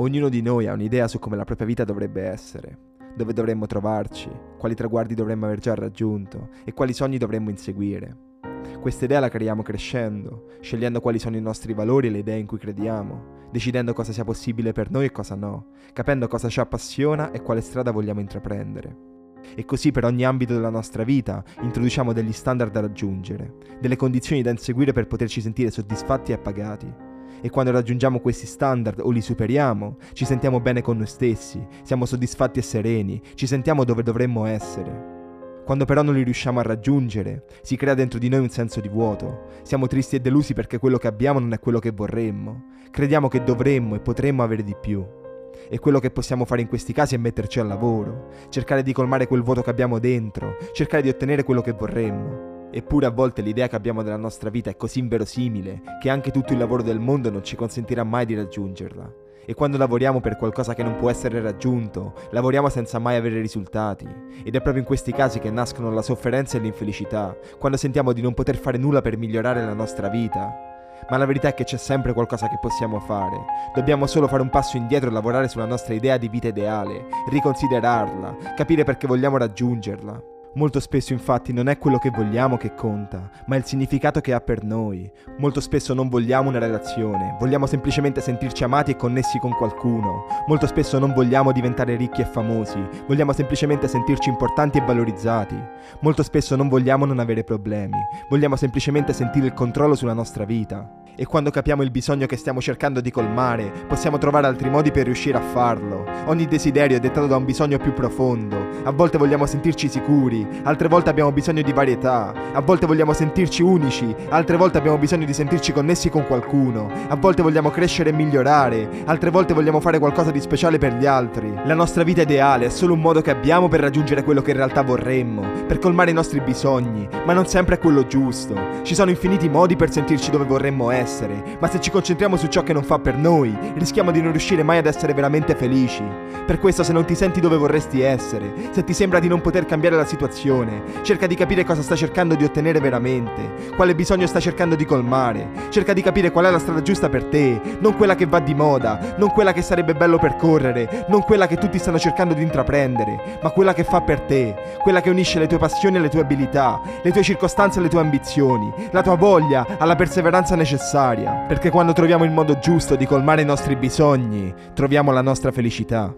Ognuno di noi ha un'idea su come la propria vita dovrebbe essere, dove dovremmo trovarci, quali traguardi dovremmo aver già raggiunto e quali sogni dovremmo inseguire. Questa idea la creiamo crescendo, scegliendo quali sono i nostri valori e le idee in cui crediamo, decidendo cosa sia possibile per noi e cosa no, capendo cosa ci appassiona e quale strada vogliamo intraprendere. E così per ogni ambito della nostra vita introduciamo degli standard da raggiungere, delle condizioni da inseguire per poterci sentire soddisfatti e appagati. E quando raggiungiamo questi standard o li superiamo, ci sentiamo bene con noi stessi, siamo soddisfatti e sereni, ci sentiamo dove dovremmo essere. Quando però non li riusciamo a raggiungere, si crea dentro di noi un senso di vuoto. Siamo tristi e delusi perché quello che abbiamo non è quello che vorremmo. Crediamo che dovremmo e potremmo avere di più. E quello che possiamo fare in questi casi è metterci al lavoro, cercare di colmare quel vuoto che abbiamo dentro, cercare di ottenere quello che vorremmo. Eppure a volte l'idea che abbiamo della nostra vita è così inverosimile che anche tutto il lavoro del mondo non ci consentirà mai di raggiungerla. E quando lavoriamo per qualcosa che non può essere raggiunto, lavoriamo senza mai avere risultati. Ed è proprio in questi casi che nascono la sofferenza e l'infelicità, quando sentiamo di non poter fare nulla per migliorare la nostra vita. Ma la verità è che c'è sempre qualcosa che possiamo fare. Dobbiamo solo fare un passo indietro e lavorare sulla nostra idea di vita ideale, riconsiderarla, capire perché vogliamo raggiungerla. Molto spesso infatti non è quello che vogliamo che conta, ma il significato che ha per noi. Molto spesso non vogliamo una relazione, vogliamo semplicemente sentirci amati e connessi con qualcuno. Molto spesso non vogliamo diventare ricchi e famosi, vogliamo semplicemente sentirci importanti e valorizzati. Molto spesso non vogliamo non avere problemi, vogliamo semplicemente sentire il controllo sulla nostra vita. E quando capiamo il bisogno che stiamo cercando di colmare, possiamo trovare altri modi per riuscire a farlo. Ogni desiderio è dettato da un bisogno più profondo. A volte vogliamo sentirci sicuri, altre volte abbiamo bisogno di varietà. A volte vogliamo sentirci unici, altre volte abbiamo bisogno di sentirci connessi con qualcuno. A volte vogliamo crescere e migliorare, altre volte vogliamo fare qualcosa di speciale per gli altri. La nostra vita ideale è solo un modo che abbiamo per raggiungere quello che in realtà vorremmo, per colmare i nostri bisogni, ma non sempre è quello giusto. Ci sono infiniti modi per sentirci dove vorremmo essere, ma se ci concentriamo su ciò che non fa per noi, rischiamo di non riuscire mai ad essere veramente felici. Per questo se non ti senti dove vorresti essere, se ti sembra di non poter cambiare la situazione, cerca di capire cosa sta cercando di ottenere veramente, quale bisogno sta cercando di colmare, cerca di capire qual è la strada giusta per te, non quella che va di moda, non quella che sarebbe bello percorrere, non quella che tutti stanno cercando di intraprendere, ma quella che fa per te, quella che unisce le tue passioni alle tue abilità, le tue circostanze alle tue ambizioni, la tua voglia alla perseveranza necessaria, perché quando troviamo il modo giusto di colmare i nostri bisogni, troviamo la nostra felicità.